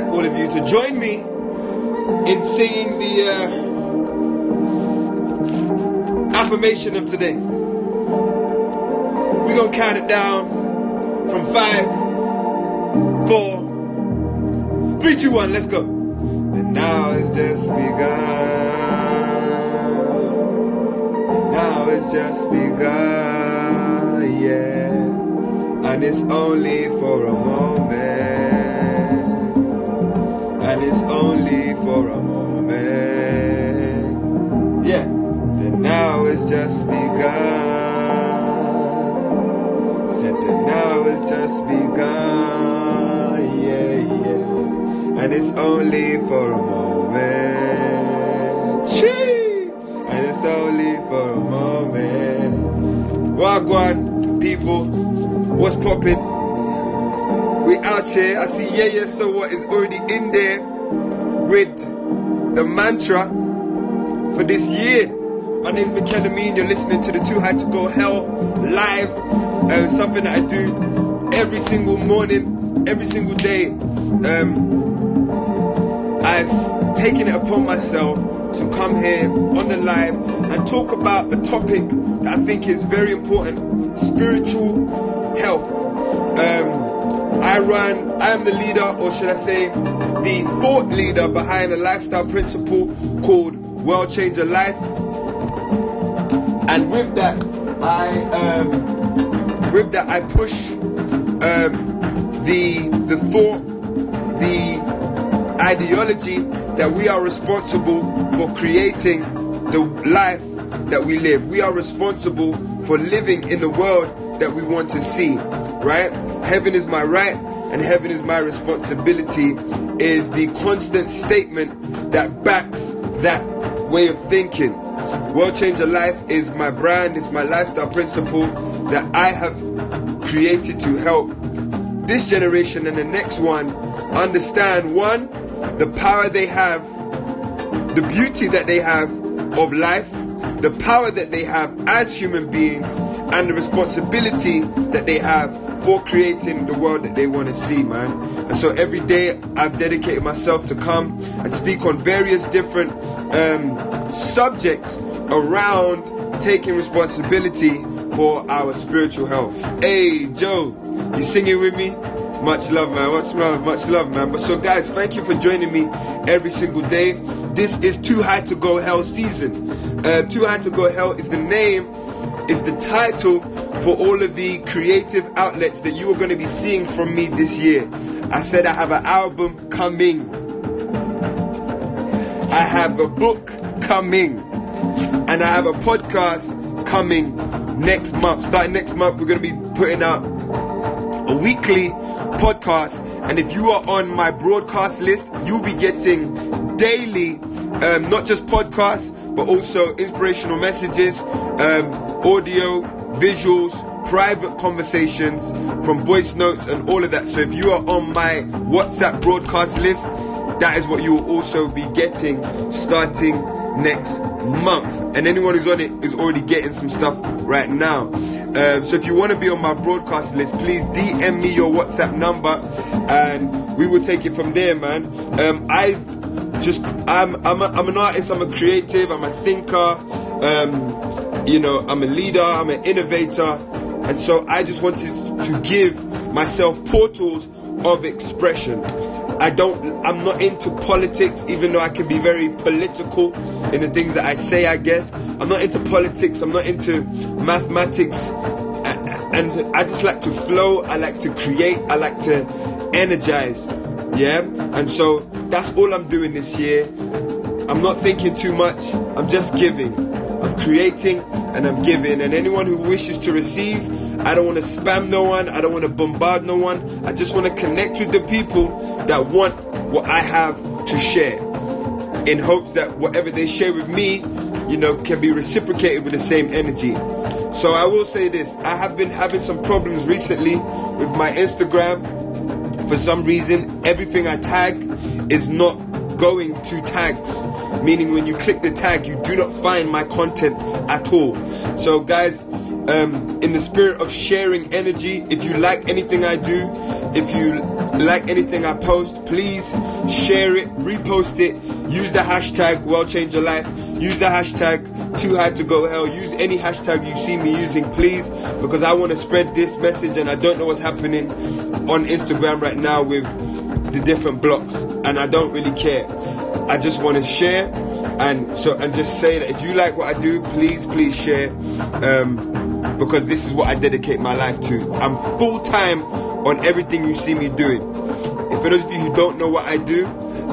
like all of you to join me in singing the uh, affirmation of today. We're gonna count it down from five, four, three, two, one. Let's go. And now it's just begun. Now it's just begun, yeah. And it's only for a moment. And it's only for a moment. Yeah. And now it's just begun. Said that now it's just begun. Yeah, yeah. And it's only for a moment. Chee! And it's only for a moment. Wagwan, people. What's poppin'? Out here. I see Yeah Yeah So What is already in there with the mantra for this year. My name is Mikel Amin. You're listening to the Too High to Go Hell live. Um, something that I do every single morning, every single day. Um, I've taken it upon myself to come here on the live and talk about a topic that I think is very important spiritual health. Um, I run, I am the leader, or should I say, the thought leader behind a lifestyle principle called World Changer Life. And with that, I um, with that I push um, the the thought, the ideology that we are responsible for creating the life that we live. We are responsible for living in the world that we want to see. Right? Heaven is my right and heaven is my responsibility is the constant statement that backs that way of thinking. World Changer Life is my brand, it's my lifestyle principle that I have created to help this generation and the next one understand one, the power they have, the beauty that they have of life, the power that they have as human beings, and the responsibility that they have for creating the world that they want to see, man. And so every day I've dedicated myself to come and speak on various different um, subjects around taking responsibility for our spiritual health. Hey, Joe, you singing with me? Much love, man. Much love, much love, man. But so, guys, thank you for joining me every single day. This is Too High to Go Hell season. Uh, Too High to Go Hell is the name, is the title for all of the creative outlets that you are going to be seeing from me this year. I said I have an album coming. I have a book coming. And I have a podcast coming next month. Starting next month, we're going to be putting out a weekly podcast. And if you are on my broadcast list, you'll be getting daily, um, not just podcasts, but also inspirational messages, um, audio, visuals, private conversations from voice notes and all of that. So if you are on my WhatsApp broadcast list, that is what you will also be getting starting next month. And anyone who's on it is already getting some stuff right now. Um, so if you want to be on my broadcast list, please DM me your WhatsApp number, and we will take it from there, man. Um, I just I'm I'm, a, I'm an artist. I'm a creative. I'm a thinker. Um, you know, I'm a leader. I'm an innovator, and so I just wanted to give myself portals of expression. I don't, I'm not into politics, even though I can be very political in the things that I say, I guess. I'm not into politics, I'm not into mathematics, and I just like to flow, I like to create, I like to energize, yeah? And so that's all I'm doing this year. I'm not thinking too much, I'm just giving. I'm creating and I'm giving, and anyone who wishes to receive, I don't want to spam no one. I don't want to bombard no one. I just want to connect with the people that want what I have to share in hopes that whatever they share with me, you know, can be reciprocated with the same energy. So I will say this I have been having some problems recently with my Instagram. For some reason, everything I tag is not going to tags. Meaning, when you click the tag, you do not find my content at all. So, guys, um, in the spirit of sharing energy, if you like anything I do if you like anything I post, please share it, repost it, use the hashtag World Changer Life, use the hashtag Too High to Go Hell, use any hashtag you see me using, please, because I want to spread this message and I don't know what's happening on Instagram right now with the different blocks, and I don't really care. I just want to share and so and just say that if you like what I do, please, please share. Um, because this is what I dedicate my life to. I'm full time on everything you see me doing. And for those of you who don't know what I do,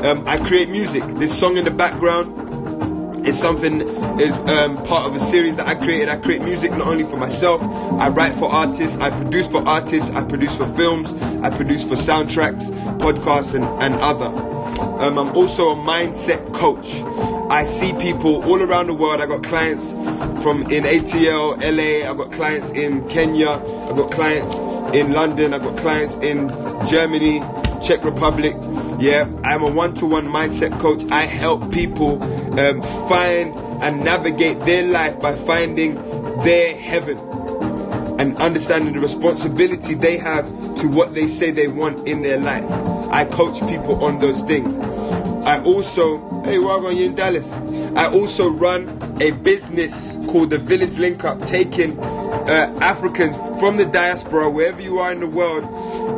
um, I create music. This song in the background is something is um, part of a series that I created. I create music not only for myself. I write for artists. I produce for artists. I produce for films. I produce for soundtracks, podcasts, and, and other. Um, I'm also a mindset coach. I see people all around the world. I got clients from in ATL, LA. I got clients in Kenya. I got clients in London. I got clients in Germany, Czech Republic. Yeah, I'm a one-to-one mindset coach. I help people um, find and navigate their life by finding their heaven and understanding the responsibility they have to what they say they want in their life. I coach people on those things. I also, hey, we're you in Dallas. I also run a business called the Village Link Up, taking uh, Africans from the diaspora, wherever you are in the world,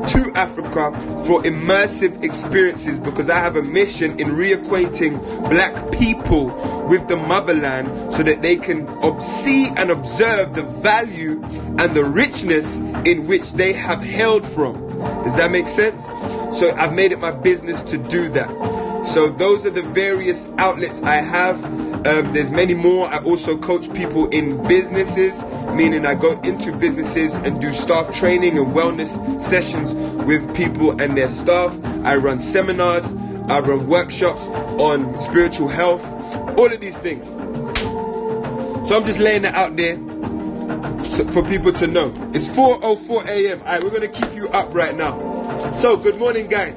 to Africa for immersive experiences because I have a mission in reacquainting black people with the motherland so that they can see and observe the value and the richness in which they have held from. Does that make sense? So I've made it my business to do that. So those are the various outlets I have. Um, there's many more. I also coach people in businesses, meaning I go into businesses and do staff training and wellness sessions with people and their staff. I run seminars. I run workshops on spiritual health. All of these things. So I'm just laying it out there for people to know. It's 4:04 a.m. All right, we're gonna keep you up right now. So good morning, guys.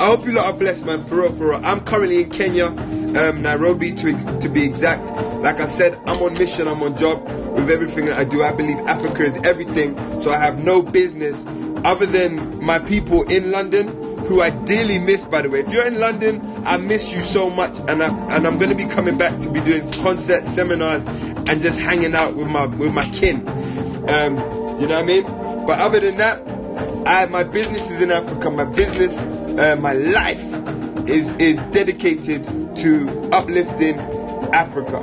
I hope you lot are blessed, man. For real, for real. I'm currently in Kenya, um, Nairobi to ex- to be exact. Like I said, I'm on mission. I'm on job with everything that I do. I believe Africa is everything. So I have no business other than my people in London, who I dearly miss. By the way, if you're in London, I miss you so much, and I and I'm gonna be coming back to be doing concerts, seminars, and just hanging out with my with my kin. Um, you know what I mean? But other than that, I my business is in Africa. My business uh, my life is is dedicated to uplifting Africa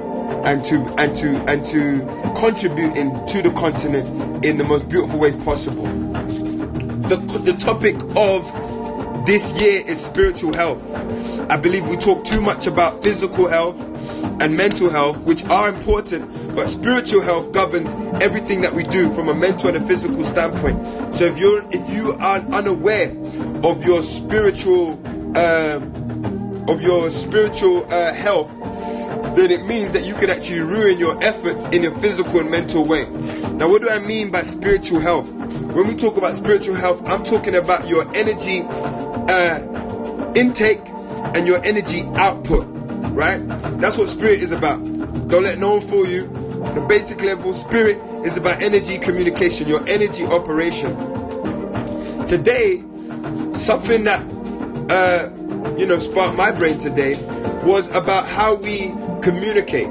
and to and to and to contributing to the continent in the most beautiful ways possible. The the topic of this year is spiritual health. I believe we talk too much about physical health and mental health, which are important, but spiritual health governs everything that we do from a mental and a physical standpoint. So if you're if you are unaware of your spiritual uh, of your spiritual uh, health, then it means that you can actually ruin your efforts in a physical and mental way. Now, what do I mean by spiritual health? When we talk about spiritual health, I'm talking about your energy uh, intake and your energy output, right? That's what spirit is about. Don't let no one fool you. The basic level, spirit is about energy communication, your energy operation. Today, something that uh, you know sparked my brain today was about how we communicate.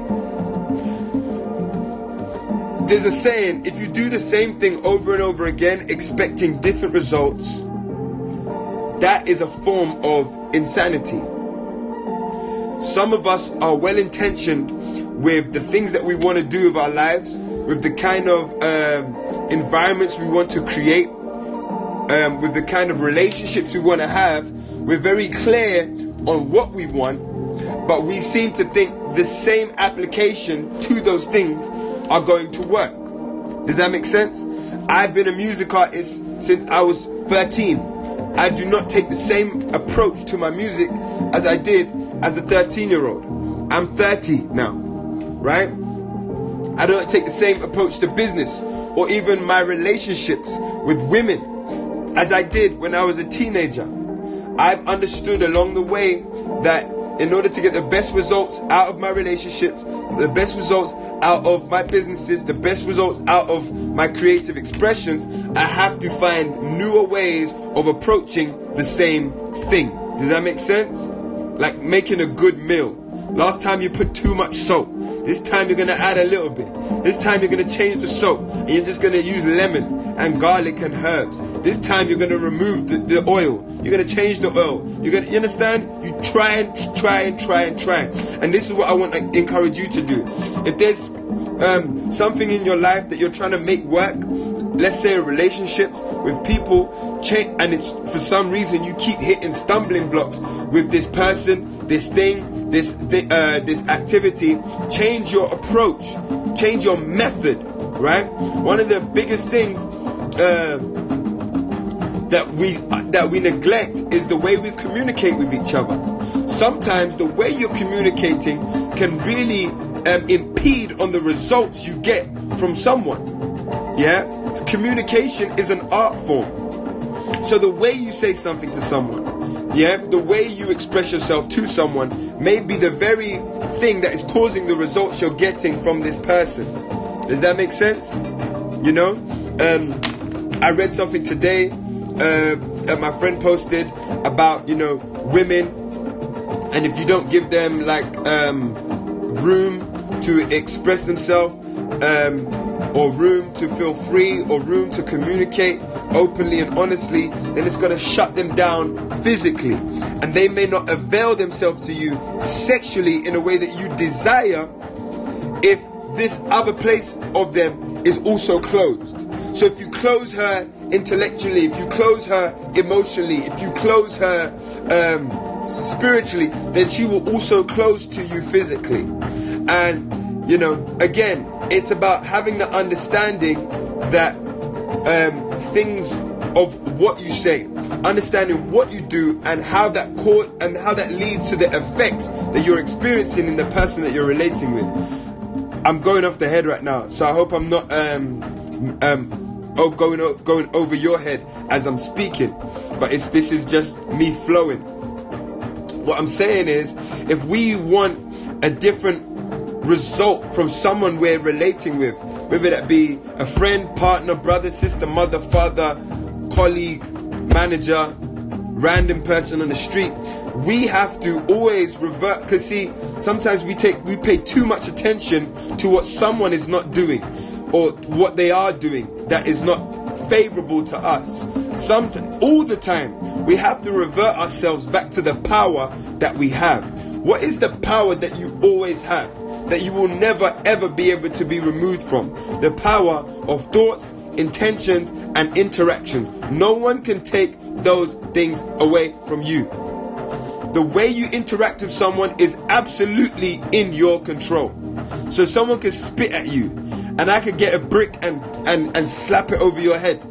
There's a saying: if you do the same thing over and over again, expecting different results, that is a form of insanity. Some of us are well intentioned with the things that we want to do with our lives, with the kind of um, environments we want to create, um, with the kind of relationships we want to have, we're very clear on what we want, but we seem to think the same application to those things are going to work. Does that make sense? I've been a music artist since I was 13. I do not take the same approach to my music as I did as a 13 year old. I'm 30 now, right? I don't take the same approach to business or even my relationships with women as I did when I was a teenager. I've understood along the way that in order to get the best results out of my relationships, the best results out of my businesses, the best results out of my creative expressions, I have to find newer ways of approaching the same thing. Does that make sense? Like making a good meal. Last time you put too much salt. This time you're gonna add a little bit. This time you're gonna change the salt and you're just gonna use lemon and garlic and herbs. This time you're gonna remove the, the oil. You're gonna change the oil. You're gonna you understand? You try and try and try and try. And this is what I want to encourage you to do. If there's um, something in your life that you're trying to make work, let's say relationships with people change and it's for some reason you keep hitting stumbling blocks with this person this thing this uh, this activity. Change your approach. Change your method right? One of the biggest things uh, that we uh, that we neglect is the way we communicate with each other. Sometimes the way you're communicating can really um, impede on the results you get from someone. Yeah communication is an art form. So the way you say something to someone, yeah, the way you express yourself to someone may be the very thing that is causing the results you're getting from this person. Does that make sense? You know, um, I read something today uh, that my friend posted about you know women, and if you don't give them like um, room to express themselves. Um, or room to feel free or room to communicate openly and honestly, then it's going to shut them down physically. And they may not avail themselves to you sexually in a way that you desire if this other place of them is also closed. So if you close her intellectually, if you close her emotionally, if you close her um, spiritually, then she will also close to you physically. And, you know, again, it's about having the understanding that um, things of what you say, understanding what you do, and how that co- and how that leads to the effects that you're experiencing in the person that you're relating with. I'm going off the head right now, so I hope I'm not um, um, oh, going going over your head as I'm speaking. But it's this is just me flowing. What I'm saying is, if we want a different result from someone we're relating with, whether that be a friend, partner, brother, sister, mother, father, colleague, manager, random person on the street. We have to always revert because see, sometimes we take we pay too much attention to what someone is not doing or what they are doing that is not favorable to us. Sometimes all the time we have to revert ourselves back to the power that we have. What is the power that you always have? That you will never ever be able to be removed from. The power of thoughts, intentions, and interactions. No one can take those things away from you. The way you interact with someone is absolutely in your control. So someone can spit at you and I could get a brick and, and, and slap it over your head.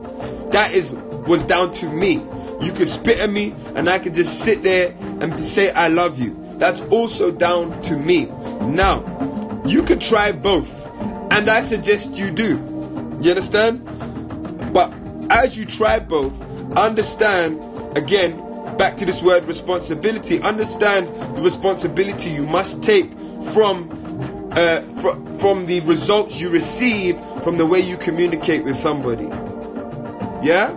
That is was down to me. You could spit at me and I could just sit there and say I love you. That's also down to me. Now, you could try both, and I suggest you do. You understand? But as you try both, understand again, back to this word responsibility, understand the responsibility you must take from uh, fr- from the results you receive from the way you communicate with somebody. Yeah?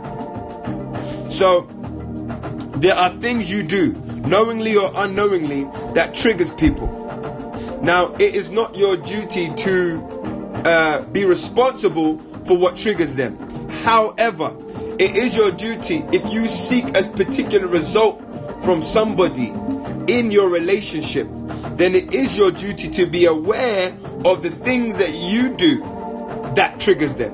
So, there are things you do, knowingly or unknowingly, that triggers people. Now, it is not your duty to uh, be responsible for what triggers them. However, it is your duty if you seek a particular result from somebody in your relationship, then it is your duty to be aware of the things that you do that triggers them.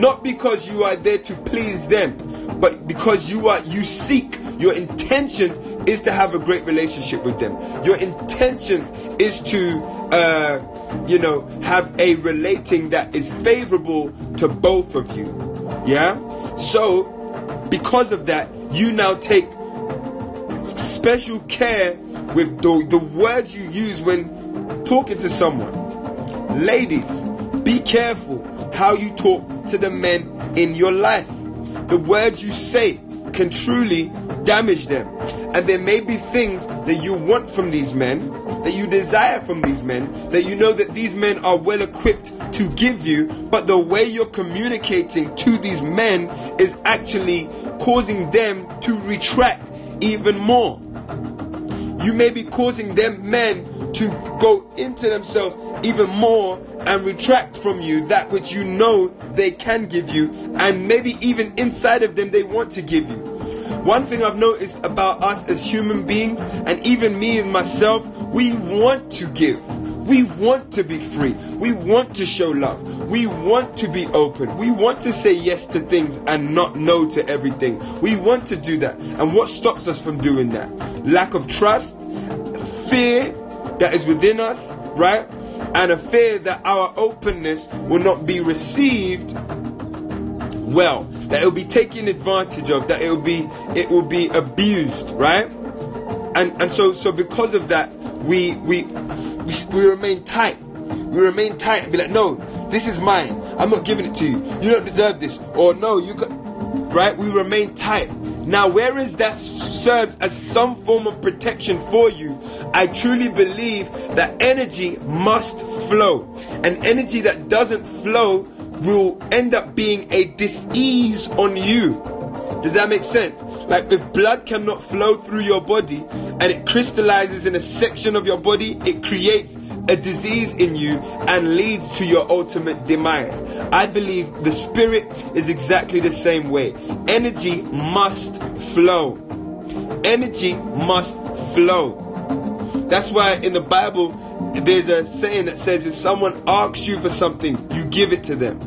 Not because you are there to please them, but because you are you seek your intentions is to have a great relationship with them. Your intentions is to, uh, you know, have a relating that is favorable to both of you. Yeah? So, because of that, you now take special care with the, the words you use when talking to someone. Ladies, be careful how you talk to the men in your life. The words you say can truly damage them. And there may be things that you want from these men, that you desire from these men, that you know that these men are well equipped to give you, but the way you're communicating to these men is actually causing them to retract even more. You may be causing them men to go into themselves even more and retract from you that which you know they can give you, and maybe even inside of them they want to give you. One thing I've noticed about us as human beings, and even me and myself, we want to give. We want to be free. We want to show love. We want to be open. We want to say yes to things and not no to everything. We want to do that. And what stops us from doing that? Lack of trust, fear that is within us, right? And a fear that our openness will not be received well, that it will be taken advantage of, that it will be it will be abused, right? And and so so because of that, we we we, remain tight. We remain tight and be like, no, this is mine. I'm not giving it to you. You don't deserve this. Or no, you got right. We remain tight. Now, whereas that serves as some form of protection for you, I truly believe that energy must flow. And energy that doesn't flow will end up being a disease on you. Does that make sense? Like if blood cannot flow through your body and it crystallizes in a section of your body, it creates a disease in you and leads to your ultimate demise. I believe the spirit is exactly the same way. Energy must flow. Energy must flow. That's why in the Bible there's a saying that says if someone asks you for something, you give it to them.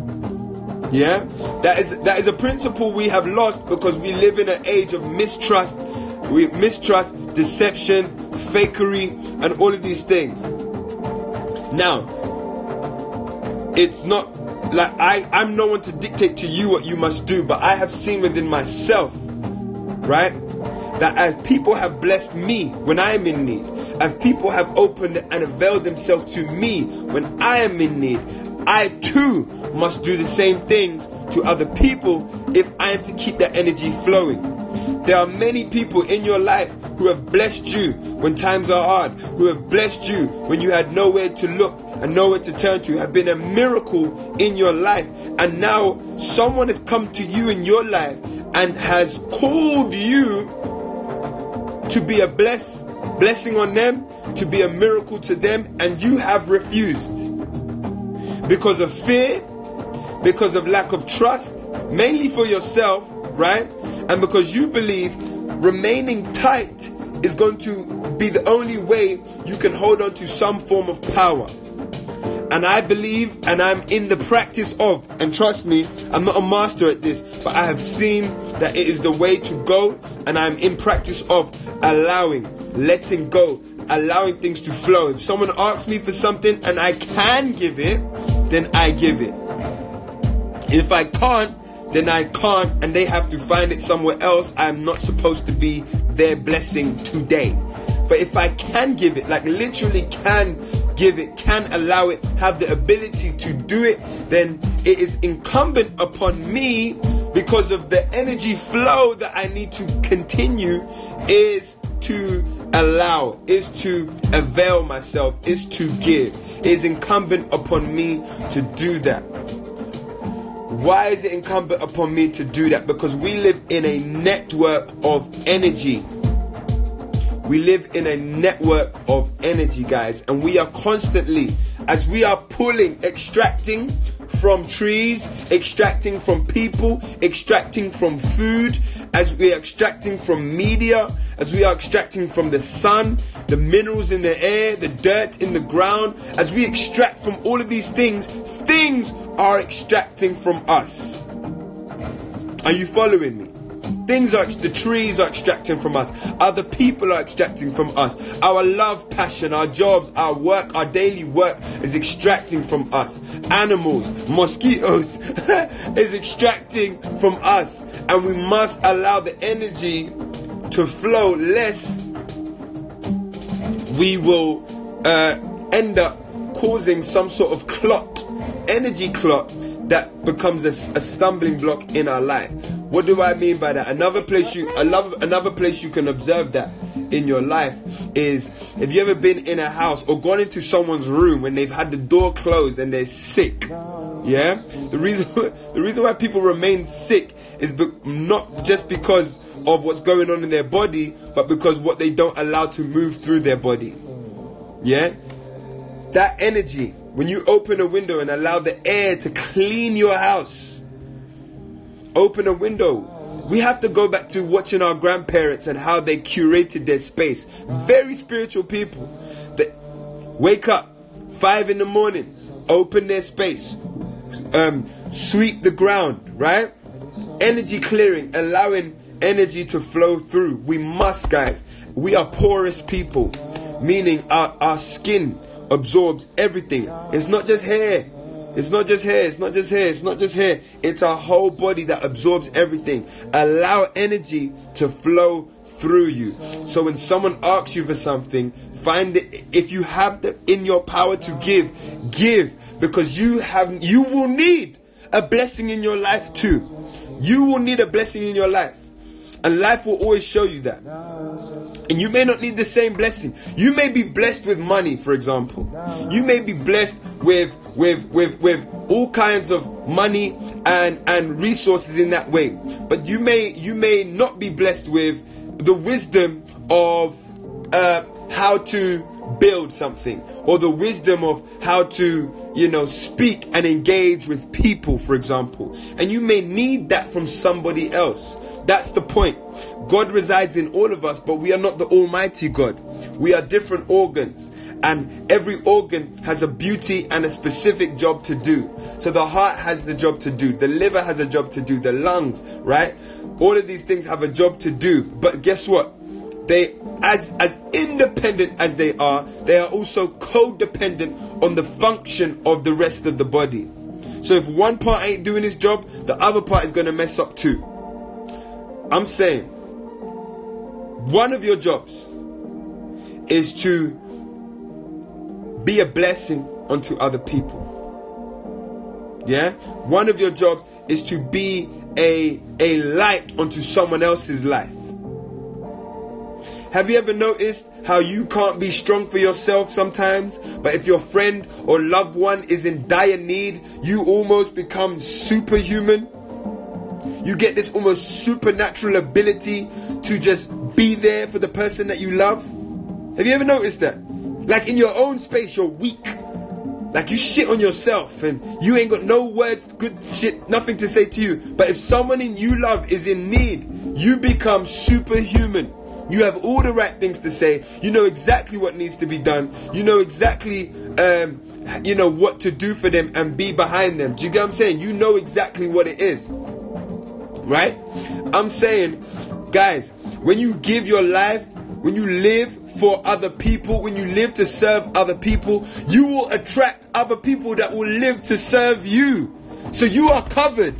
Yeah? That is that is a principle we have lost because we live in an age of mistrust, we mistrust, deception, fakery, and all of these things. Now, it's not like I, I'm no one to dictate to you what you must do, but I have seen within myself, right, that as people have blessed me when I am in need, as people have opened and availed themselves to me when I am in need, I too must do the same things to other people if I am to keep that energy flowing. There are many people in your life who have blessed you when times are hard, who have blessed you when you had nowhere to look and nowhere to turn to, have been a miracle in your life. And now someone has come to you in your life and has called you to be a bless, blessing on them, to be a miracle to them, and you have refused because of fear, because of lack of trust, mainly for yourself, right? And because you believe remaining tight is going to be the only way you can hold on to some form of power. And I believe and I'm in the practice of, and trust me, I'm not a master at this, but I have seen that it is the way to go, and I'm in practice of allowing, letting go, allowing things to flow. If someone asks me for something and I can give it, then I give it. If I can't, then I can't and they have to find it somewhere else. I'm not supposed to be their blessing today. But if I can give it, like literally can give it, can allow it, have the ability to do it, then it is incumbent upon me because of the energy flow that I need to continue is to allow, is to avail myself, is to give. It is incumbent upon me to do that. Why is it incumbent upon me to do that? Because we live in a network of energy. We live in a network of energy, guys, and we are constantly, as we are pulling, extracting from trees, extracting from people, extracting from food, as we are extracting from media, as we are extracting from the sun, the minerals in the air, the dirt in the ground, as we extract from all of these things, things are extracting from us. Are you following me? Things are the trees are extracting from us. Other people are extracting from us. Our love, passion, our jobs, our work, our daily work is extracting from us. Animals, mosquitoes is extracting from us, and we must allow the energy to flow. Less we will uh, end up causing some sort of clot energy clot that becomes a, a stumbling block in our life. What do I mean by that? Another place you another another place you can observe that in your life is have you ever been in a house or gone into someone's room when they've had the door closed and they're sick. Yeah? The reason the reason why people remain sick is be, not just because of what's going on in their body, but because what they don't allow to move through their body. Yeah? That energy, when you open a window and allow the air to clean your house, open a window. We have to go back to watching our grandparents and how they curated their space. Very spiritual people. They wake up five in the morning, open their space, um, sweep the ground, right? Energy clearing, allowing energy to flow through. We must, guys. We are porous people, meaning our, our skin absorbs everything. It's not just hair. It's not just hair, it's not just hair, it's not just hair. It's our whole body that absorbs everything. Allow energy to flow through you. So when someone asks you for something, find it if you have the in your power to give, give because you have you will need a blessing in your life too. You will need a blessing in your life. And life will always show you that. And you may not need the same blessing. You may be blessed with money, for example. You may be blessed with with with with all kinds of money and and resources in that way. But you may you may not be blessed with the wisdom of uh, how to build something or the wisdom of how to you know speak and engage with people for example and you may need that from somebody else that's the point. God resides in all of us, but we are not the Almighty God. We are different organs. And every organ has a beauty and a specific job to do. So the heart has the job to do, the liver has a job to do, the lungs, right? All of these things have a job to do. But guess what? They, as as independent as they are, they are also codependent on the function of the rest of the body. So if one part ain't doing its job, the other part is going to mess up too. I'm saying one of your jobs is to be a blessing unto other people. Yeah? One of your jobs is to be a, a light unto someone else's life. Have you ever noticed how you can't be strong for yourself sometimes, but if your friend or loved one is in dire need, you almost become superhuman? You get this almost supernatural ability to just be there for the person that you love. Have you ever noticed that? Like in your own space, you're weak. Like you shit on yourself and you ain't got no words, good shit, nothing to say to you. But if someone in you love is in need, you become superhuman. You have all the right things to say. You know exactly what needs to be done. You know exactly, um, you know what to do for them and be behind them. Do you get what I'm saying? You know exactly what it is right? I'm saying, guys, when you give your life, when you live for other people, when you live to serve other people, you will attract other people that will live to serve you. So you are covered.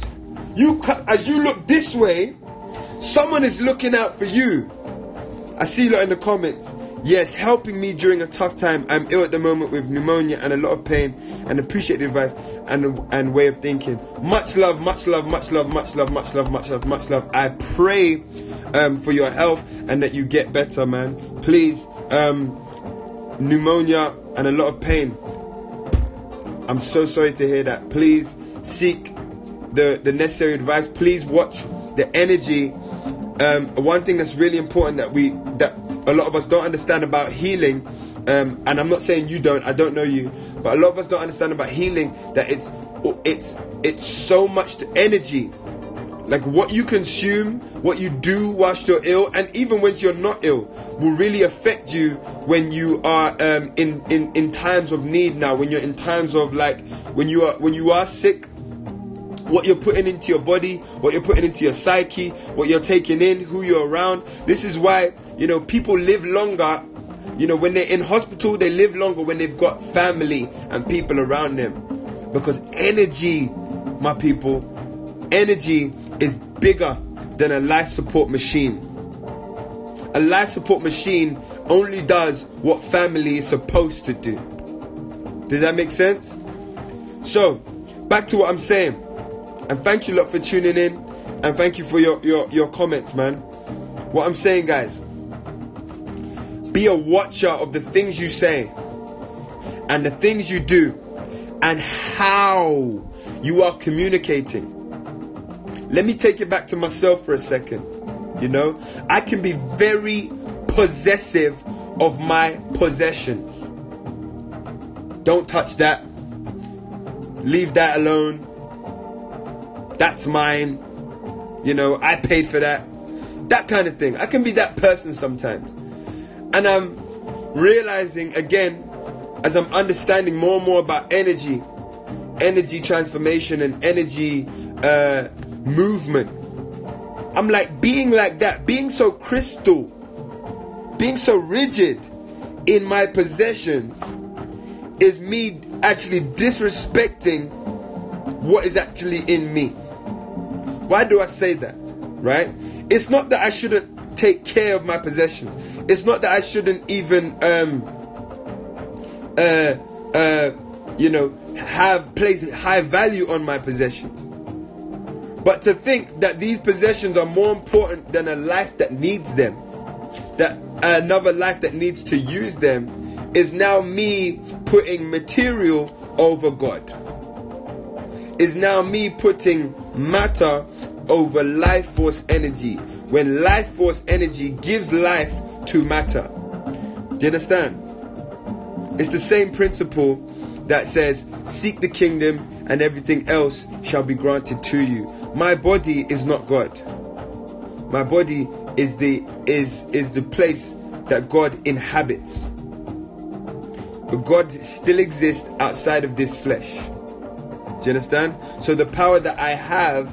You as you look this way, someone is looking out for you. I see lot in the comments. Yes, helping me during a tough time. I'm ill at the moment with pneumonia and a lot of pain and appreciate the advice and, and way of thinking. Much love, much love, much love, much love, much love, much love, much love. I pray um, for your health and that you get better, man. Please, um, pneumonia and a lot of pain. I'm so sorry to hear that. Please seek the, the necessary advice. Please watch the energy. Um, one thing that's really important that we that a lot of us don't understand about healing, um, and I'm not saying you don't, I don't know you, but a lot of us don't understand about healing that it's it's it's so much energy. Like what you consume, what you do whilst you're ill, and even when you're not ill, will really affect you when you are um, in, in in times of need. Now, when you're in times of like when you are when you are sick, what you're putting into your body, what you're putting into your psyche, what you're taking in, who you're around. This is why you know, people live longer. You know, when they're in hospital, they live longer when they've got family and people around them. Because energy, my people, energy is bigger than a life support machine. A life support machine only does what family is supposed to do. Does that make sense? So, back to what I'm saying. And thank you lot for tuning in. And thank you for your, your, your comments, man. What I'm saying, guys, be a watcher of the things you say and the things you do and how you are communicating. Let me take it back to myself for a second. You know, I can be very possessive of my possessions. Don't touch that. Leave that alone. That's mine. You know, I paid for that. That kind of thing. I can be that person sometimes. And I'm realizing again, as I'm understanding more and more about energy, energy transformation, and energy uh, movement. I'm like being like that, being so crystal, being so rigid in my possessions is me actually disrespecting what is actually in me. Why do I say that? Right? It's not that I shouldn't take care of my possessions. It's not that I shouldn't even um uh uh you know have place high value on my possessions. But to think that these possessions are more important than a life that needs them, that another life that needs to use them, is now me putting material over God. Is now me putting matter over life force energy. When life force energy gives life to matter. Do you understand? It's the same principle that says, Seek the kingdom and everything else shall be granted to you. My body is not God. My body is the is is the place that God inhabits. But God still exists outside of this flesh. Do you understand? So the power that I have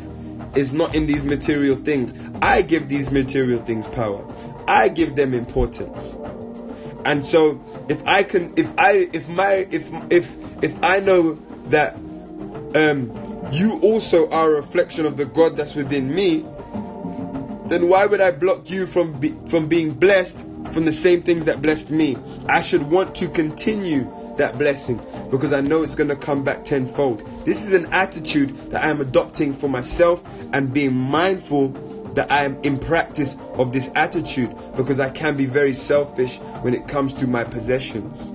is not in these material things. I give these material things power. I give them importance. And so if I can if I if my if if if I know that um you also are a reflection of the God that's within me, then why would I block you from be, from being blessed from the same things that blessed me? I should want to continue that blessing because I know it's going to come back tenfold. This is an attitude that I am adopting for myself and being mindful that I am in practice of this attitude because I can be very selfish when it comes to my possessions.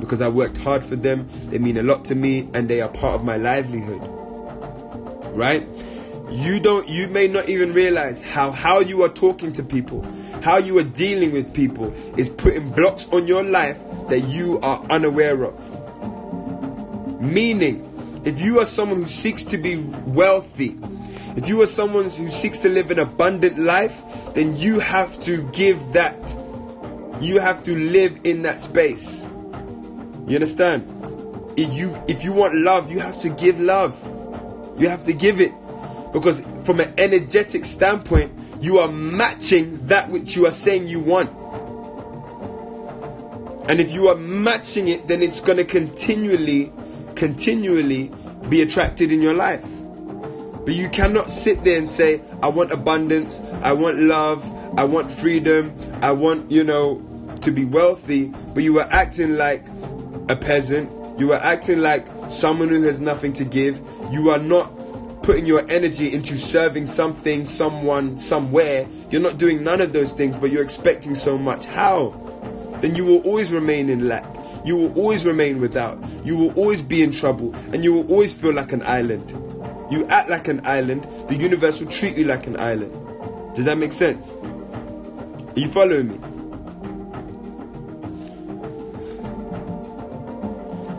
Because I worked hard for them, they mean a lot to me, and they are part of my livelihood right? You don't you may not even realize how how you are talking to people, how you are dealing with people is putting blocks on your life that you are unaware of. Meaning, if you are someone who seeks to be wealthy, if you are someone who seeks to live an abundant life, then you have to give that. You have to live in that space. You understand? If you if you want love, you have to give love. You have to give it. Because from an energetic standpoint, you are matching that which you are saying you want. And if you are matching it, then it's going to continually, continually be attracted in your life. But you cannot sit there and say, I want abundance, I want love, I want freedom, I want, you know, to be wealthy, but you are acting like a peasant, you are acting like someone who has nothing to give. You are not putting your energy into serving something, someone, somewhere. You're not doing none of those things, but you're expecting so much. How? Then you will always remain in lack. You will always remain without. You will always be in trouble. And you will always feel like an island. You act like an island, the universe will treat you like an island. Does that make sense? Are you following me?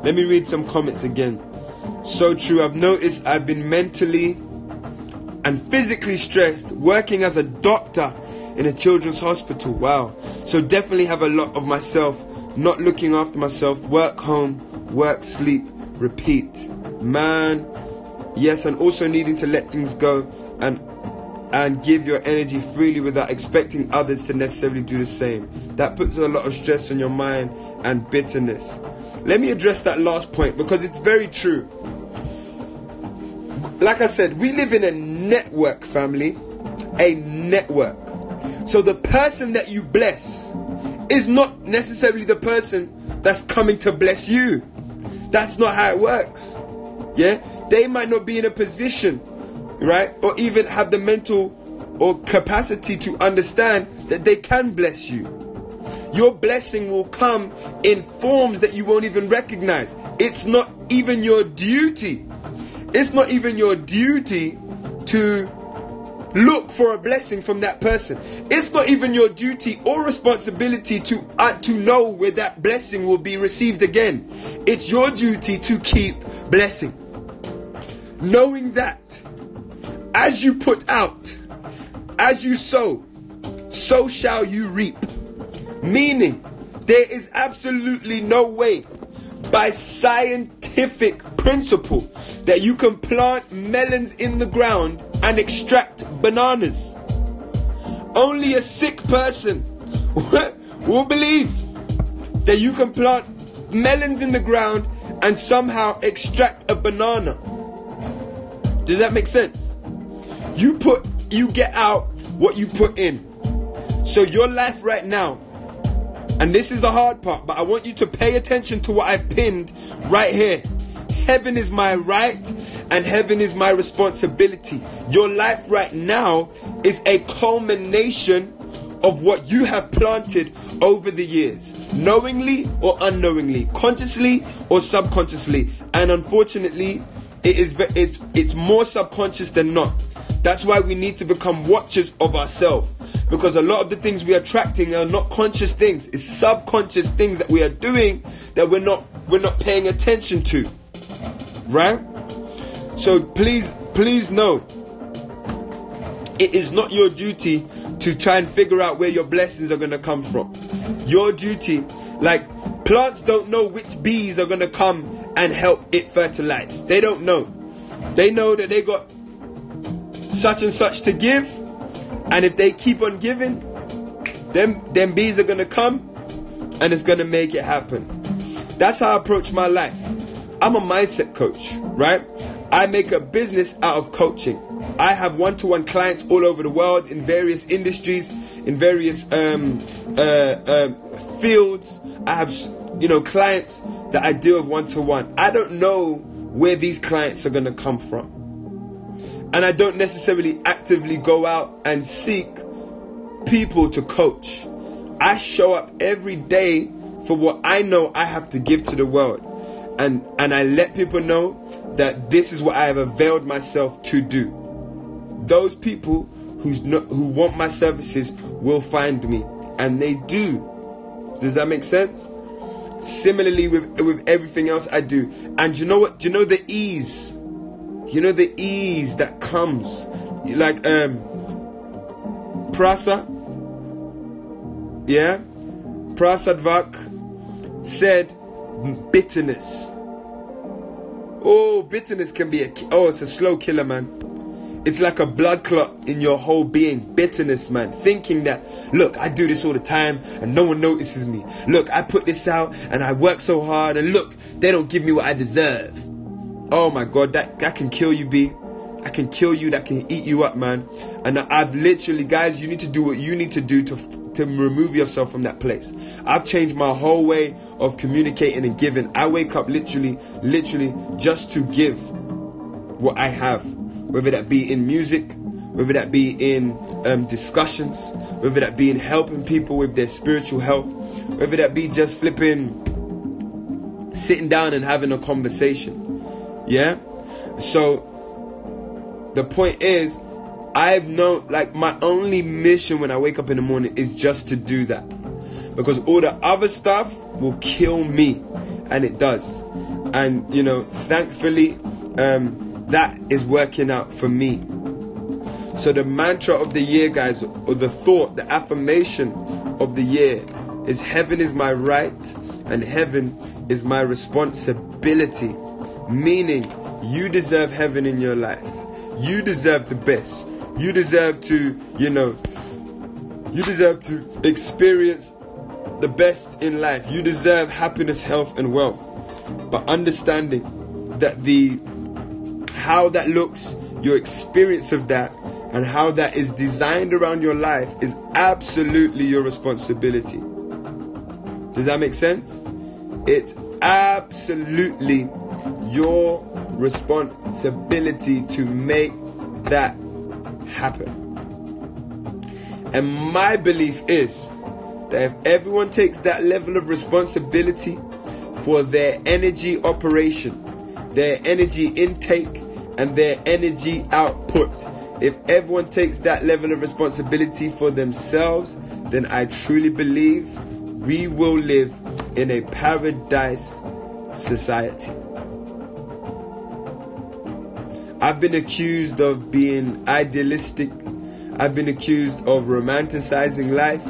Let me read some comments again. So true. I've noticed I've been mentally and physically stressed working as a doctor in a children's hospital. Wow. So definitely have a lot of myself not looking after myself. Work home, work, sleep, repeat. Man, yes, and also needing to let things go and and give your energy freely without expecting others to necessarily do the same. That puts a lot of stress on your mind and bitterness. Let me address that last point because it's very true. Like I said, we live in a network, family. A network. So the person that you bless is not necessarily the person that's coming to bless you. That's not how it works. Yeah? They might not be in a position. right? Or even have the mental or capacity to understand that they can bless you. Your blessing will come in forms that you won't even recognize. It's not even your duty. It's not even your duty to look for a blessing from that person. It's not even your duty or responsibility to uh, to know where that blessing will be received again. It's your duty to keep blessing. Knowing that as you put out, as you sow, so shall you reap. Meaning, there is absolutely no way by scientific principle that you can plant melons in the ground and extract bananas. Only a sick person will believe that you can plant melons in the ground and somehow extract a banana. Does that make sense? You put you get out what you put in. So your life right now, and this is the hard part, but I want you to pay attention to what I've pinned right here. Heaven is my right and heaven is my responsibility. Your life right now is a culmination of what you have planted over the years, knowingly or unknowingly, consciously or subconsciously. And unfortunately, it is it's it's more subconscious than not. That's why we need to become watchers of ourselves. Because a lot of the things we are attracting are not conscious things. It's subconscious things that we are doing that we're not we're not paying attention to. Right? So please, please know it is not your duty to try and figure out where your blessings are gonna come from. Your duty, like plants don't know which bees are gonna come and help it fertilize. They don't know. They know that they got such and such to give, and if they keep on giving, them them bees are gonna come, and it's gonna make it happen. That's how I approach my life. I'm a mindset coach, right? I make a business out of coaching. I have one-to-one clients all over the world in various industries, in various um, uh, uh, fields. I have, you know, clients that I deal with one-to-one. I don't know where these clients are going to come from and I don't necessarily actively go out and seek people to coach. I show up every day for what I know I have to give to the world. And and I let people know that this is what I have availed myself to do. Those people who's not, who want my services will find me and they do. Does that make sense? Similarly with with everything else I do. And you know what? Do you know the ease you know the ease that comes. Like um Prasa. Yeah? Prasadvak said bitterness. Oh, bitterness can be a oh, it's a slow killer, man. It's like a blood clot in your whole being. Bitterness, man. Thinking that, look, I do this all the time and no one notices me. Look, I put this out and I work so hard and look, they don't give me what I deserve. Oh my god, that, that can kill you, B. That can kill you, that can eat you up, man. And I've literally, guys, you need to do what you need to do to to remove yourself from that place. I've changed my whole way of communicating and giving. I wake up literally, literally just to give what I have, whether that be in music, whether that be in um, discussions, whether that be in helping people with their spiritual health, whether that be just flipping, sitting down and having a conversation. Yeah? So the point is, I've known like my only mission when I wake up in the morning is just to do that. Because all the other stuff will kill me. And it does. And you know, thankfully, um, that is working out for me. So the mantra of the year, guys, or the thought, the affirmation of the year is heaven is my right and heaven is my responsibility meaning you deserve heaven in your life. You deserve the best. You deserve to, you know, you deserve to experience the best in life. You deserve happiness, health, and wealth. But understanding that the how that looks, your experience of that, and how that is designed around your life is absolutely your responsibility. Does that make sense? It's absolutely your responsibility to make that happen. And my belief is that if everyone takes that level of responsibility for their energy operation, their energy intake, and their energy output, if everyone takes that level of responsibility for themselves, then I truly believe we will live in a paradise society. I've been accused of being idealistic. I've been accused of romanticizing life.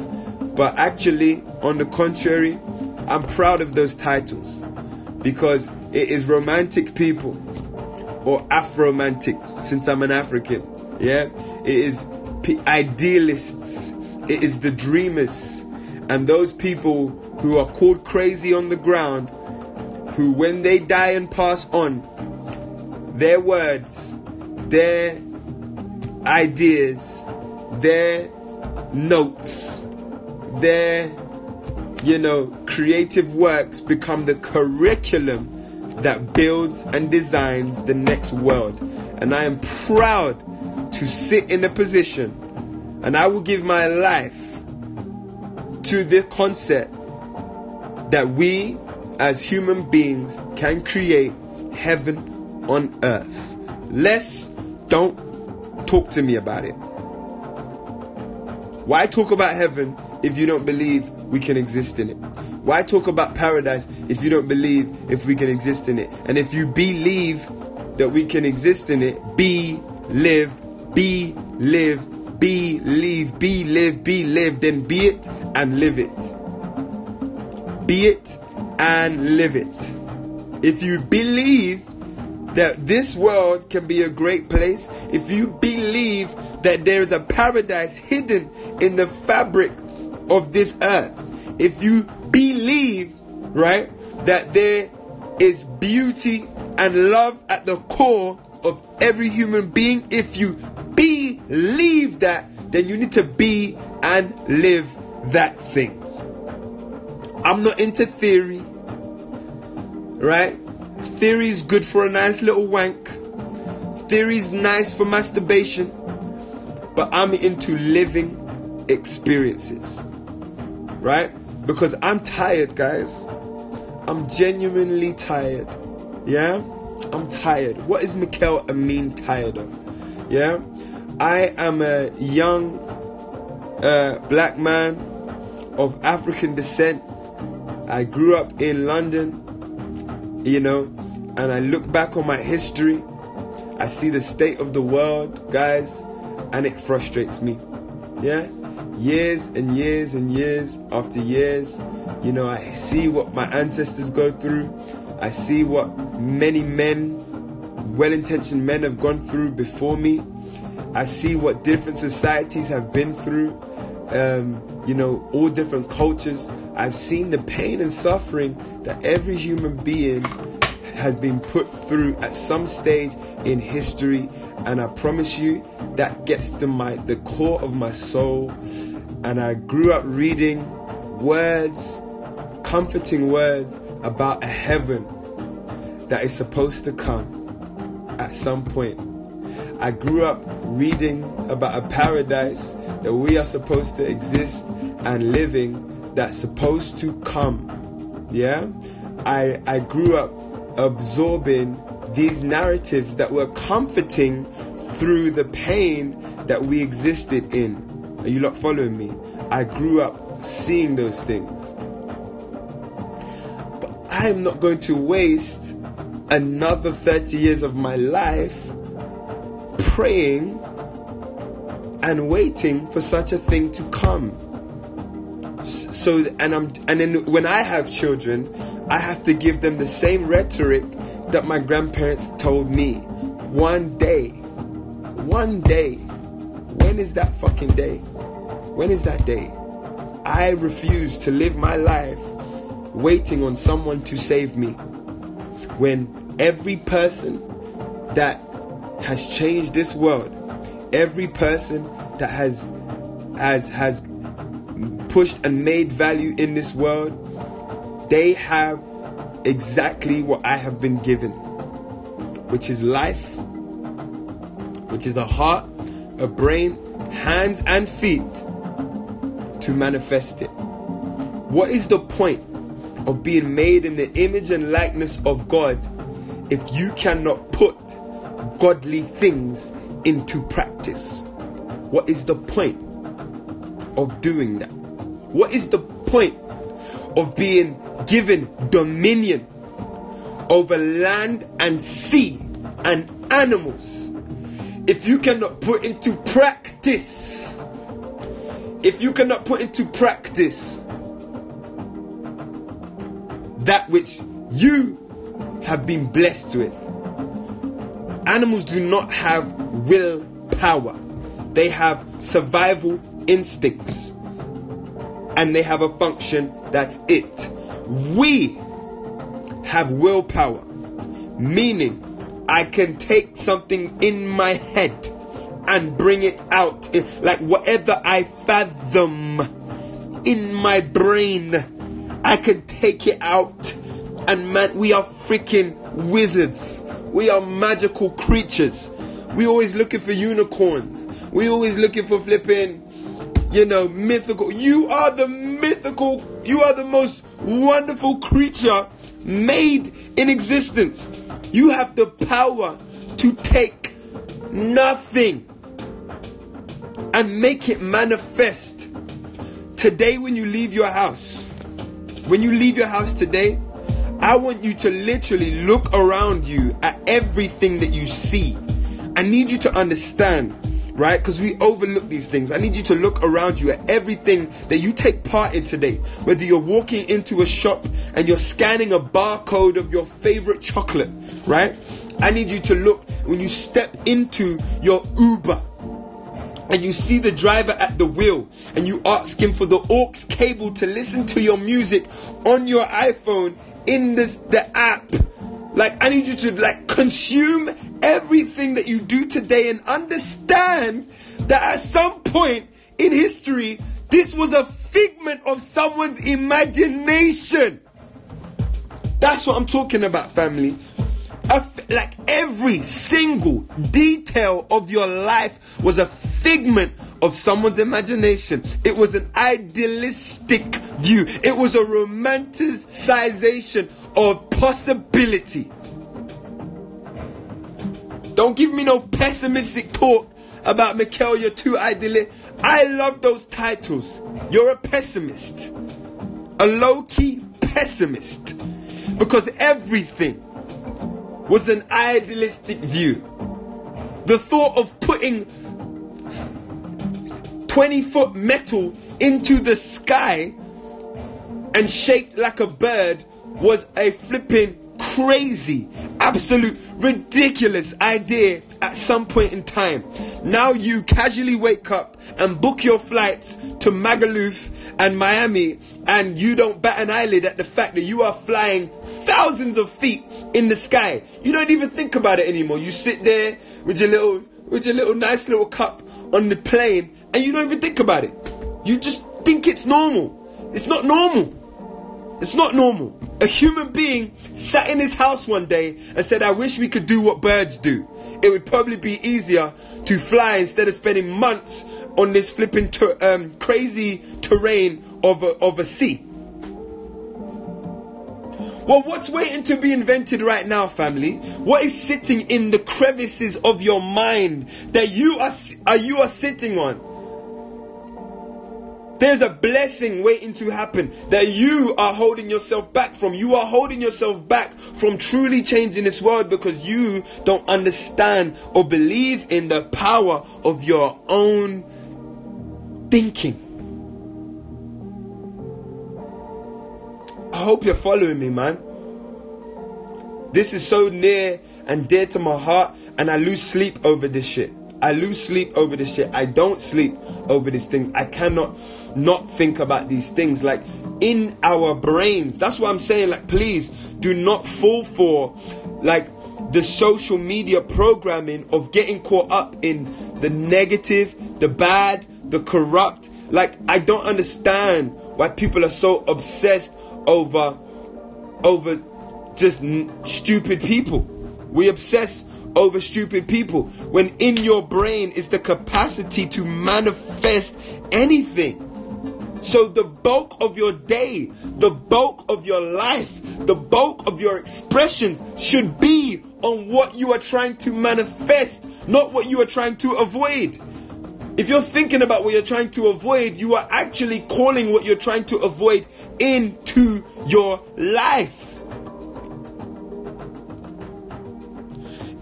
But actually, on the contrary, I'm proud of those titles because it is romantic people or Afromantic since I'm an African. Yeah, it is idealists. It is the dreamers and those people who are called crazy on the ground, who when they die and pass on, their words, their ideas, their notes, their, you know, creative works become the curriculum that builds and designs the next world. And I am proud to sit in a position and I will give my life to the concept that we as human beings can create heaven on earth. Let's don't talk to me about it. Why talk about heaven if you don't believe we can exist in it? Why talk about paradise if you don't believe if we can exist in it? And if you believe that we can exist in it, be, live, be, live, be, live, be, live, be, live, then be it and live it. Be it and live it. If you believe that this world can be a great place if you believe that there is a paradise hidden in the fabric of this earth. If you believe, right, that there is beauty and love at the core of every human being, if you believe that, then you need to be and live that thing. I'm not into theory, right? Theory's good for a nice little wank. Theory's nice for masturbation. But I'm into living experiences. Right? Because I'm tired, guys. I'm genuinely tired. Yeah? I'm tired. What is Mikel Amin tired of? Yeah? I am a young uh, black man of African descent. I grew up in London, you know, and I look back on my history, I see the state of the world, guys, and it frustrates me. Yeah? Years and years and years after years, you know, I see what my ancestors go through. I see what many men, well intentioned men, have gone through before me. I see what different societies have been through. Um, you know, all different cultures. I've seen the pain and suffering that every human being has been put through at some stage in history and I promise you that gets to my the core of my soul and I grew up reading words comforting words about a heaven that is supposed to come at some point. I grew up reading about a paradise that we are supposed to exist and living that's supposed to come. Yeah? I I grew up absorbing these narratives that were comforting through the pain that we existed in. Are you not following me? I grew up seeing those things. But I'm not going to waste another 30 years of my life praying and waiting for such a thing to come. So and I'm and then when I have children, I have to give them the same rhetoric that my grandparents told me. One day, one day, when is that fucking day? When is that day? I refuse to live my life waiting on someone to save me. When every person that has changed this world, every person that has has has pushed and made value in this world they have exactly what I have been given, which is life, which is a heart, a brain, hands, and feet, to manifest it. What is the point of being made in the image and likeness of God if you cannot put godly things into practice? What is the point of doing that? What is the point of being given dominion over land and sea and animals if you cannot put into practice if you cannot put into practice that which you have been blessed with animals do not have willpower they have survival instincts and they have a function that's it we have willpower, meaning I can take something in my head and bring it out. Like whatever I fathom in my brain, I can take it out. And man, we are freaking wizards. We are magical creatures. We always looking for unicorns. We always looking for flipping, you know, mythical. You are the mythical, you are the most wonderful creature made in existence. You have the power to take nothing and make it manifest. Today, when you leave your house, when you leave your house today, I want you to literally look around you at everything that you see. I need you to understand right? Because we overlook these things. I need you to look around you at everything that you take part in today. Whether you're walking into a shop and you're scanning a barcode of your favorite chocolate, right? I need you to look when you step into your Uber and you see the driver at the wheel and you ask him for the aux cable to listen to your music on your iPhone in this the app like, I need you to like consume everything that you do today and understand that at some point in history, this was a figment of someone's imagination. That's what I'm talking about, family. like every single detail of your life was a figment of someone's imagination. It was an idealistic view. It was a romanticization of possibility. Don't give me no pessimistic talk about Mikel, you're too idyllic. I love those titles. You're a pessimist. A low key pessimist. Because everything was an idealistic view. The thought of putting 20 foot metal into the sky and shaped like a bird was a flipping crazy, absolute ridiculous idea at some point in time. Now you casually wake up and book your flights to Magaluf and Miami and you don't bat an eyelid at the fact that you are flying thousands of feet in the sky. You don't even think about it anymore. You sit there with your little with your little nice little cup on the plane and you don't even think about it. You just think it's normal. It's not normal. It's not normal. A human being sat in his house one day and said, I wish we could do what birds do. It would probably be easier to fly instead of spending months on this flipping ter- um, crazy terrain of a, of a sea. Well, what's waiting to be invented right now, family? What is sitting in the crevices of your mind that you are, are you are sitting on? There's a blessing waiting to happen that you are holding yourself back from. You are holding yourself back from truly changing this world because you don't understand or believe in the power of your own thinking. I hope you're following me, man. This is so near and dear to my heart, and I lose sleep over this shit. I lose sleep over this shit. I don't sleep over these things. I cannot not think about these things like in our brains. That's what I'm saying. Like, please do not fall for like the social media programming of getting caught up in the negative, the bad, the corrupt. Like, I don't understand why people are so obsessed over over just n- stupid people. We obsess over stupid people when in your brain is the capacity to manifest anything. So the bulk of your day, the bulk of your life, the bulk of your expressions should be on what you are trying to manifest, not what you are trying to avoid. If you're thinking about what you're trying to avoid, you are actually calling what you're trying to avoid into your life.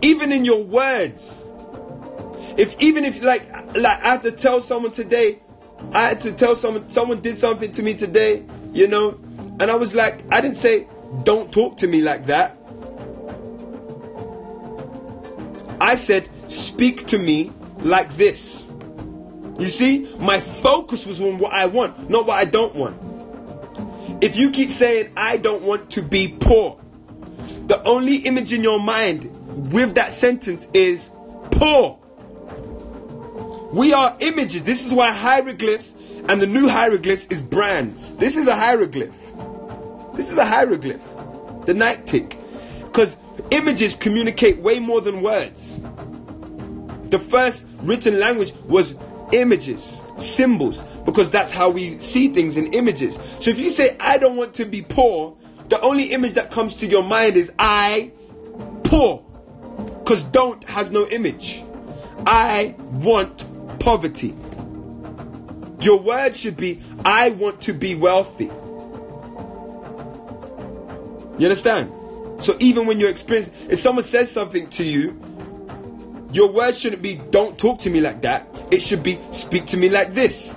Even in your words. If even if like like I had to tell someone today, I had to tell someone someone did something to me today, you know, and I was like, I didn't say, don't talk to me like that. I said, speak to me like this. You see, my focus was on what I want, not what I don't want. If you keep saying, I don't want to be poor, the only image in your mind with that sentence is poor. We are images. This is why hieroglyphs and the new hieroglyphs is brands. This is a hieroglyph. This is a hieroglyph. The Nike tick. Because images communicate way more than words. The first written language was images, symbols, because that's how we see things in images. So if you say, I don't want to be poor, the only image that comes to your mind is I, poor. Because don't has no image. I want poverty. Your word should be, I want to be wealthy. You understand? So even when you're experiencing, if someone says something to you, your word shouldn't be, don't talk to me like that. It should be, speak to me like this.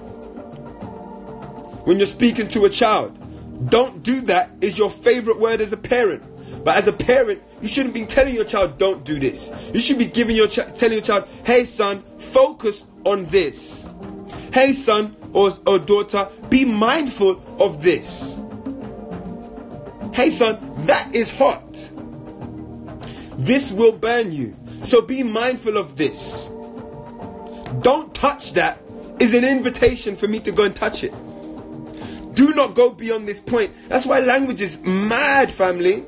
When you're speaking to a child, don't do that is your favorite word as a parent. But as a parent, you shouldn't be telling your child, don't do this. You should be giving your ch- telling your child, hey son, focus on this. Hey son or, or daughter, be mindful of this. Hey son, that is hot. This will burn you. So be mindful of this. Don't touch that is an invitation for me to go and touch it. Do not go beyond this point. That's why language is mad, family.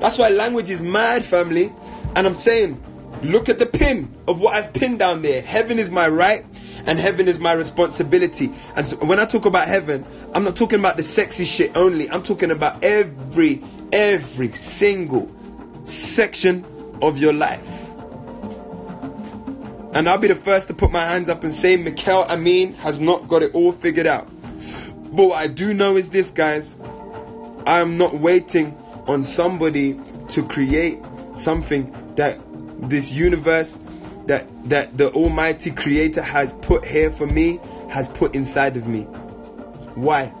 That's why language is mad, family. And I'm saying, look at the pin of what I've pinned down there. Heaven is my right and heaven is my responsibility. And so when I talk about heaven, I'm not talking about the sexy shit only. I'm talking about every, every single section of your life. And I'll be the first to put my hands up and say Mikel Amin has not got it all figured out. But what I do know is this, guys. I am not waiting on somebody to create something that this universe that that the almighty creator has put here for me has put inside of me. Why?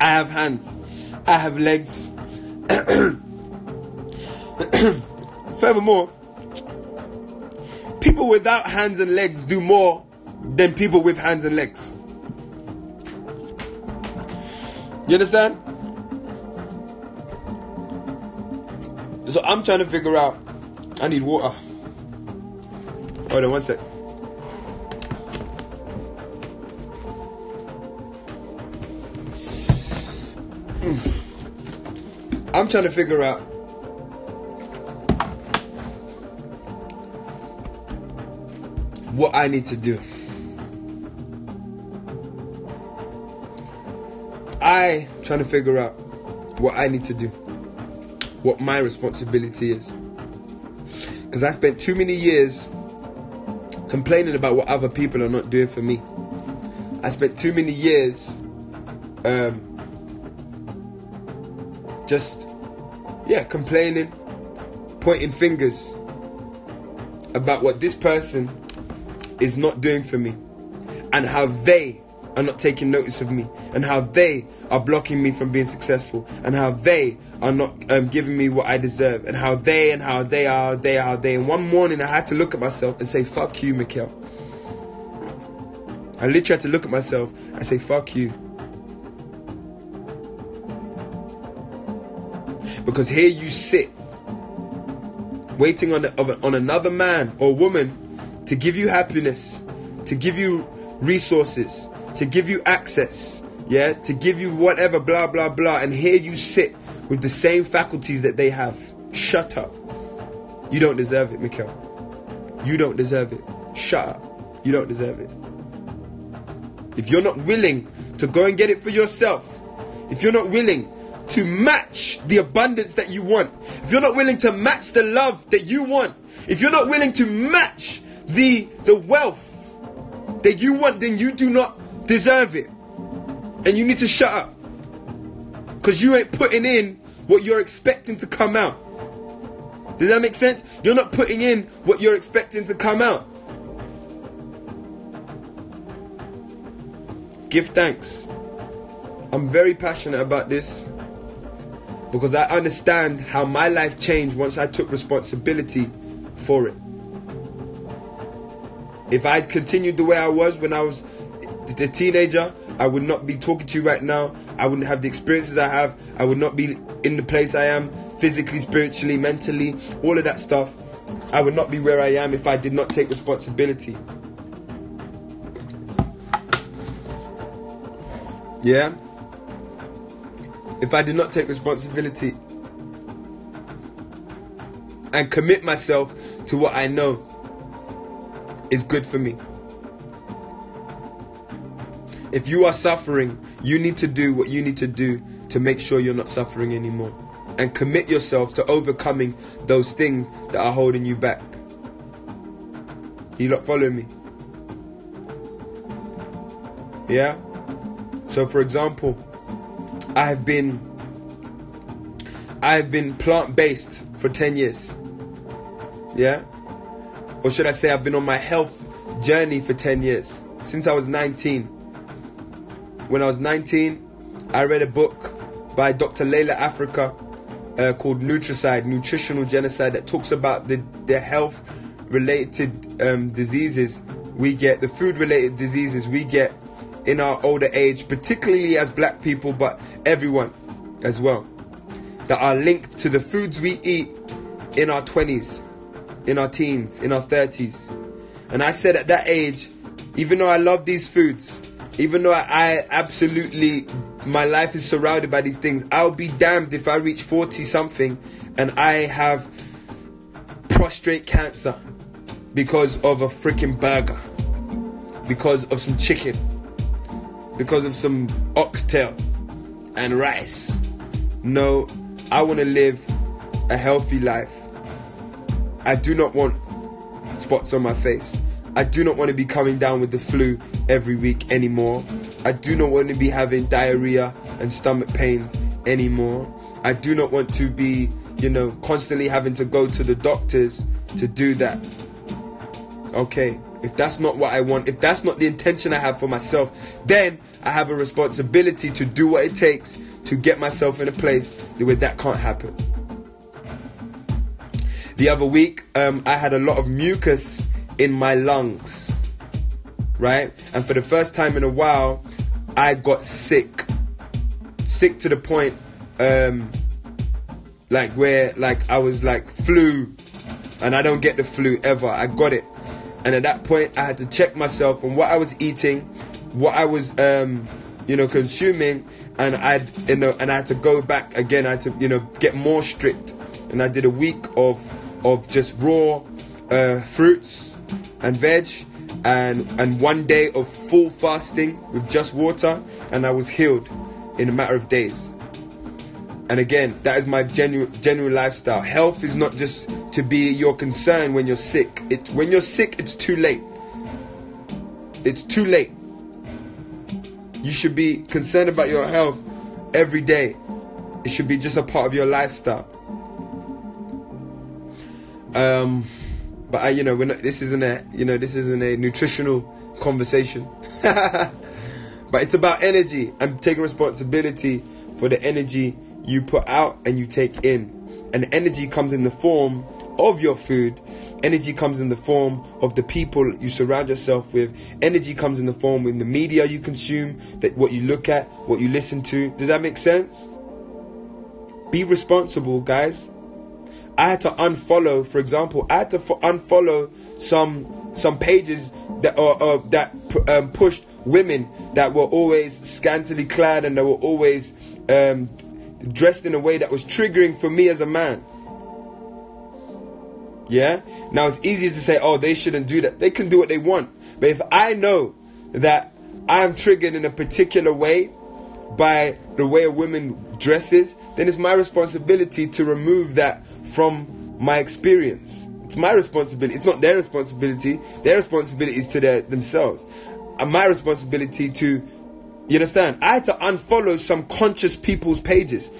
I have hands. I have legs. Furthermore people without hands and legs do more than people with hands and legs. You understand? So i'm trying to figure out i need water Hold on one sec. Hmm. I'm trying to figure out what I need to do. I trying to figure out what I need to do. What my responsibility is. Because I spent too many years complaining about what other people are not doing for me. I spent too many years um, just, yeah, complaining, pointing fingers about what this person is not doing for me and how they are not taking notice of me and how they are blocking me from being successful and how they are not um, giving me what I deserve, and how they and how they are, they are, they. And one morning I had to look at myself and say, "Fuck you, Mikel." I literally had to look at myself and say, "Fuck you," because here you sit, waiting on a, on another man or woman to give you happiness, to give you resources, to give you access, yeah, to give you whatever, blah blah blah, and here you sit with the same faculties that they have. Shut up. You don't deserve it, Mikel. You don't deserve it. Shut up. You don't deserve it. If you're not willing to go and get it for yourself, if you're not willing to match the abundance that you want, if you're not willing to match the love that you want, if you're not willing to match the the wealth that you want, then you do not deserve it. And you need to shut up. Because you ain't putting in what you're expecting to come out. Does that make sense? You're not putting in what you're expecting to come out. Give thanks. I'm very passionate about this because I understand how my life changed once I took responsibility for it. If I had continued the way I was when I was a teenager, I would not be talking to you right now. I wouldn't have the experiences I have. I would not be in the place I am physically, spiritually, mentally, all of that stuff. I would not be where I am if I did not take responsibility. Yeah? If I did not take responsibility and commit myself to what I know is good for me. If you are suffering, you need to do what you need to do to make sure you're not suffering anymore. And commit yourself to overcoming those things that are holding you back. You lot follow me? Yeah? So for example, I have been I have been plant-based for 10 years. Yeah? Or should I say I've been on my health journey for 10 years. Since I was 19. When I was 19, I read a book by Dr. Llaila Afrika uh, called Nutricide, Nutritional Genocide, that talks about the, the health related um, diseases we get, the food related diseases we get in our older age, particularly as black people, but everyone as well, that are linked to the foods we eat in our 20s, in our teens, in our 30s. And I said at that age, even though I love these foods, even though I, I absolutely my life is surrounded by these things. I'll be damned if I reach 40 something and I have prostrate cancer because of a freaking burger, because of some chicken, because of some oxtail and rice. No, I want to live a healthy life. I do not want spots on my face. I do not want to be coming down with the flu every week anymore. I do not want to be having diarrhea and stomach pains anymore. I do not want to be, you know, constantly having to go to the doctors to do that. Okay, if that's not what I want, if that's not the intention I have for myself, then I have a responsibility to do what it takes to get myself in a place where that can't happen. The other week, um, I had a lot of mucus in my lungs, right? And for the first time in a while, I got sick, sick to the point, um, like where like I was like flu, and I don't get the flu ever. I got it, and at that point I had to check myself on what I was eating, what I was, um, you know, consuming, and I, you know, and I had to go back again. I had to, you know, get more strict, and I did a week of of just raw uh, fruits and veg and and one day of full fasting with just water and I was healed in a matter of days. And again, that is my genuine genuine lifestyle. Health is not just to be your concern when you're sick. It when you're sick, it's too late. It's too late. You should be concerned about your health every day. It should be just a part of your lifestyle. Um but I, you know, we're not, this isn't a, you know, this isn't a nutritional conversation. but it's about energy. I'm taking responsibility for the energy you put out and you take in. And energy comes in the form of your food. Energy comes in the form of the people you surround yourself with. Energy comes in the form in the media you consume, that what you look at, what you listen to. Does that make sense? Be responsible, guys. I had to unfollow, for example, I had to f- unfollow some some pages that uh, uh, that um, pushed women that were always scantily clad and they were always um, dressed in a way that was triggering for me as a man. Yeah? Now it's easy to say, oh, they shouldn't do that. They can do what they want. But if I know that I'm triggered in a particular way by the way a woman dresses, then it's my responsibility to remove that from my experience. It's my responsibility. It's not their responsibility. Their responsibility is to their, themselves. And my responsibility to, you understand? I had to unfollow some conscious people's pages.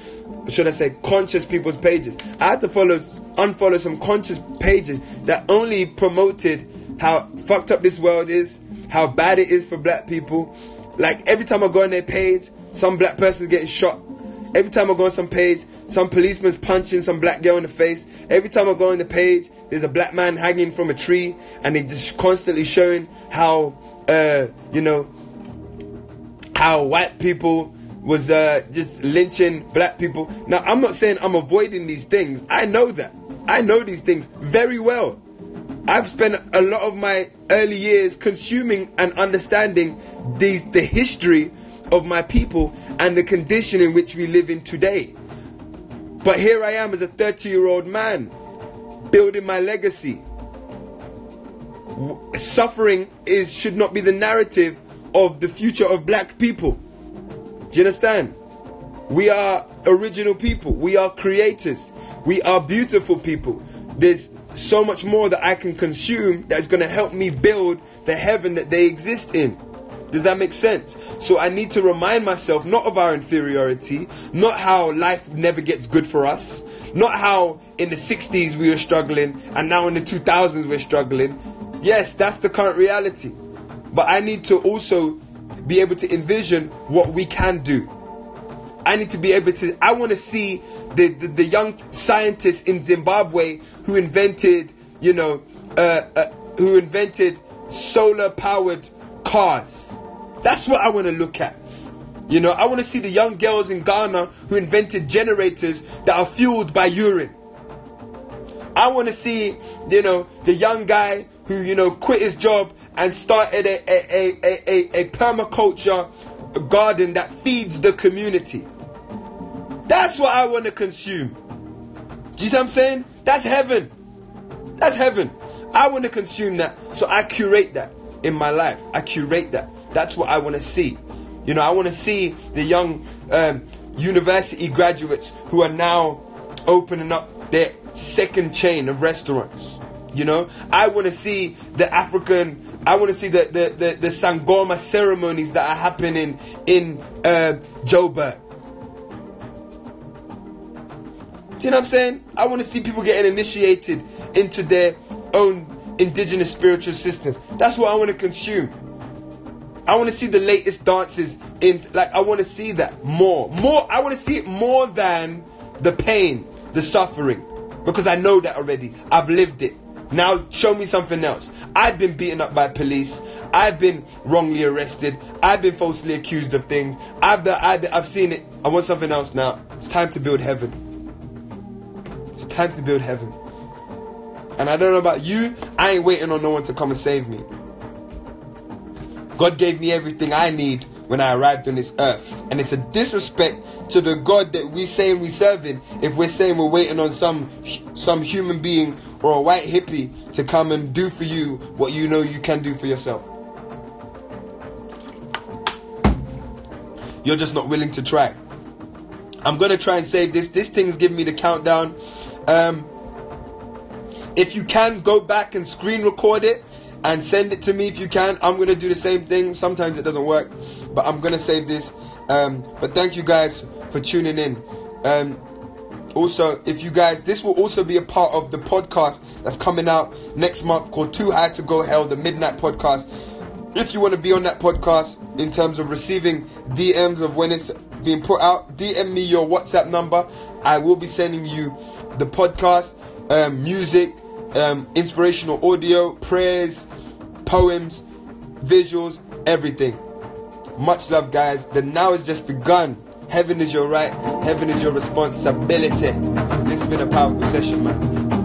Should I say conscious people's pages? I had to follow, unfollow some conscious pages that only promoted how fucked up this world is, how bad it is for black people. Like every time I go on their page, some black person's getting shot. Every time I go on some page, some policeman's punching some black girl in the face. Every time I go on the page, there's a black man hanging from a tree, and they're just constantly showing how, uh, you know, how white people was uh, just lynching black people. Now, I'm not saying I'm avoiding these things. I know that. I know these things very well. I've spent a lot of my early years consuming and understanding these the history of my people and the condition in which we live in today. But here I am as a 30 year old man building my legacy. Suffering is should not be the narrative of the future of black people. Do you understand? We are original people. We are creators. We are beautiful people. There's so much more that I can consume that's going to help me build the heaven that they exist in. Does that make sense? So I need to remind myself not of our inferiority, not how life never gets good for us, not how in the 60s we were struggling and now in the 2000s we're struggling. Yes, that's the current reality. But I need to also be able to envision what we can do. I need to be able to, I want to see the, the, the young scientists in Zimbabwe who invented, you know, uh, uh, who invented solar powered cars. That's what I want to look at. You know, I want to see the young girls in Ghana who invented generators that are fueled by urine. I want to see, you know, the young guy who, you know, quit his job and started a, a, a, a, a permaculture garden that feeds the community. That's what I want to consume. Do you see what I'm saying? That's heaven. That's heaven. I want to consume that. So I curate that in my life. I curate that. That's what I want to see. You know, I want to see the young um, university graduates who are now opening up their second chain of restaurants. You know, I want to see the African. I want to see the the, the, the Sangoma ceremonies that are happening in uh, Joburg. Do you know what I'm saying? I want to see people getting initiated into their own indigenous spiritual system. That's what I want to consume. I want to see the latest dances in like I want to see that more. More I want to see it more than the pain, the suffering because I know that already. I've lived it. Now show me something else. I've been beaten up by police. I've been wrongly arrested. I've been falsely accused of things. I've been, I've, been, I've seen it. I want something else now. It's time to build heaven. It's time to build heaven. And I don't know about you, I ain't waiting on no one to come and save me. God gave me everything I need when I arrived on this earth. And it's a disrespect to the God that we saying we serving if we're saying we're waiting on some some human being or a white hippie to come and do for you what you know you can do for yourself. You're just not willing to try. I'm gonna try and save this. This thing is giving me the countdown. Um, if you can, go back and screen record it and send it to me if you can. I'm to do the same thing. Sometimes it doesn't work, but I'm to save this. Um, but thank you guys for tuning in. Um, also, if you guys, this will also be a part of the podcast that's coming out next month called Too High to Go Hell, the Midnight Podcast. If you want to be on that podcast in terms of receiving DMs of when it's being put out, DM me your WhatsApp number. I will be sending you the podcast, um, music, um, inspirational audio, prayers, poems, visuals, everything. Much love, guys. The now has just begun. Heaven is your right, heaven is your responsibility. This has been a powerful session, man.